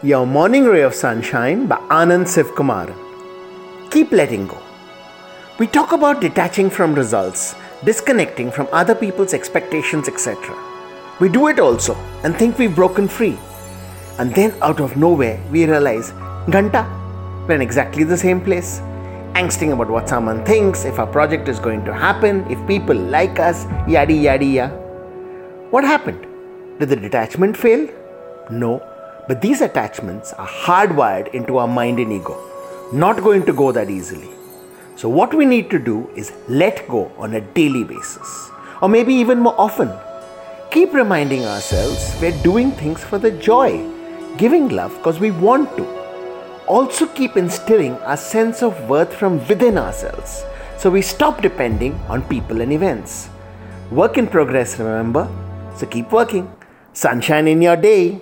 Your Morning Ray of Sunshine by Anand Sivkumaran. Keep letting go. We talk about detaching from results, disconnecting from other people's expectations, etc. We do it also and think we've broken free. And then out of nowhere, we realize, Ganta, we're in exactly the same place. Angsting about what someone thinks, if our project is going to happen, if people like us, yada yada yada. What happened? Did the detachment fail? No, but these attachments are hardwired into our mind and ego, not going to go that easily. So, what we need to do is let go on a daily basis, or maybe even more often. Keep reminding ourselves we're doing things for the joy, giving love because we want to. Also, keep instilling a sense of worth from within ourselves so we stop depending on people and events. Work in progress, remember? So keep working. Sunshine in your day.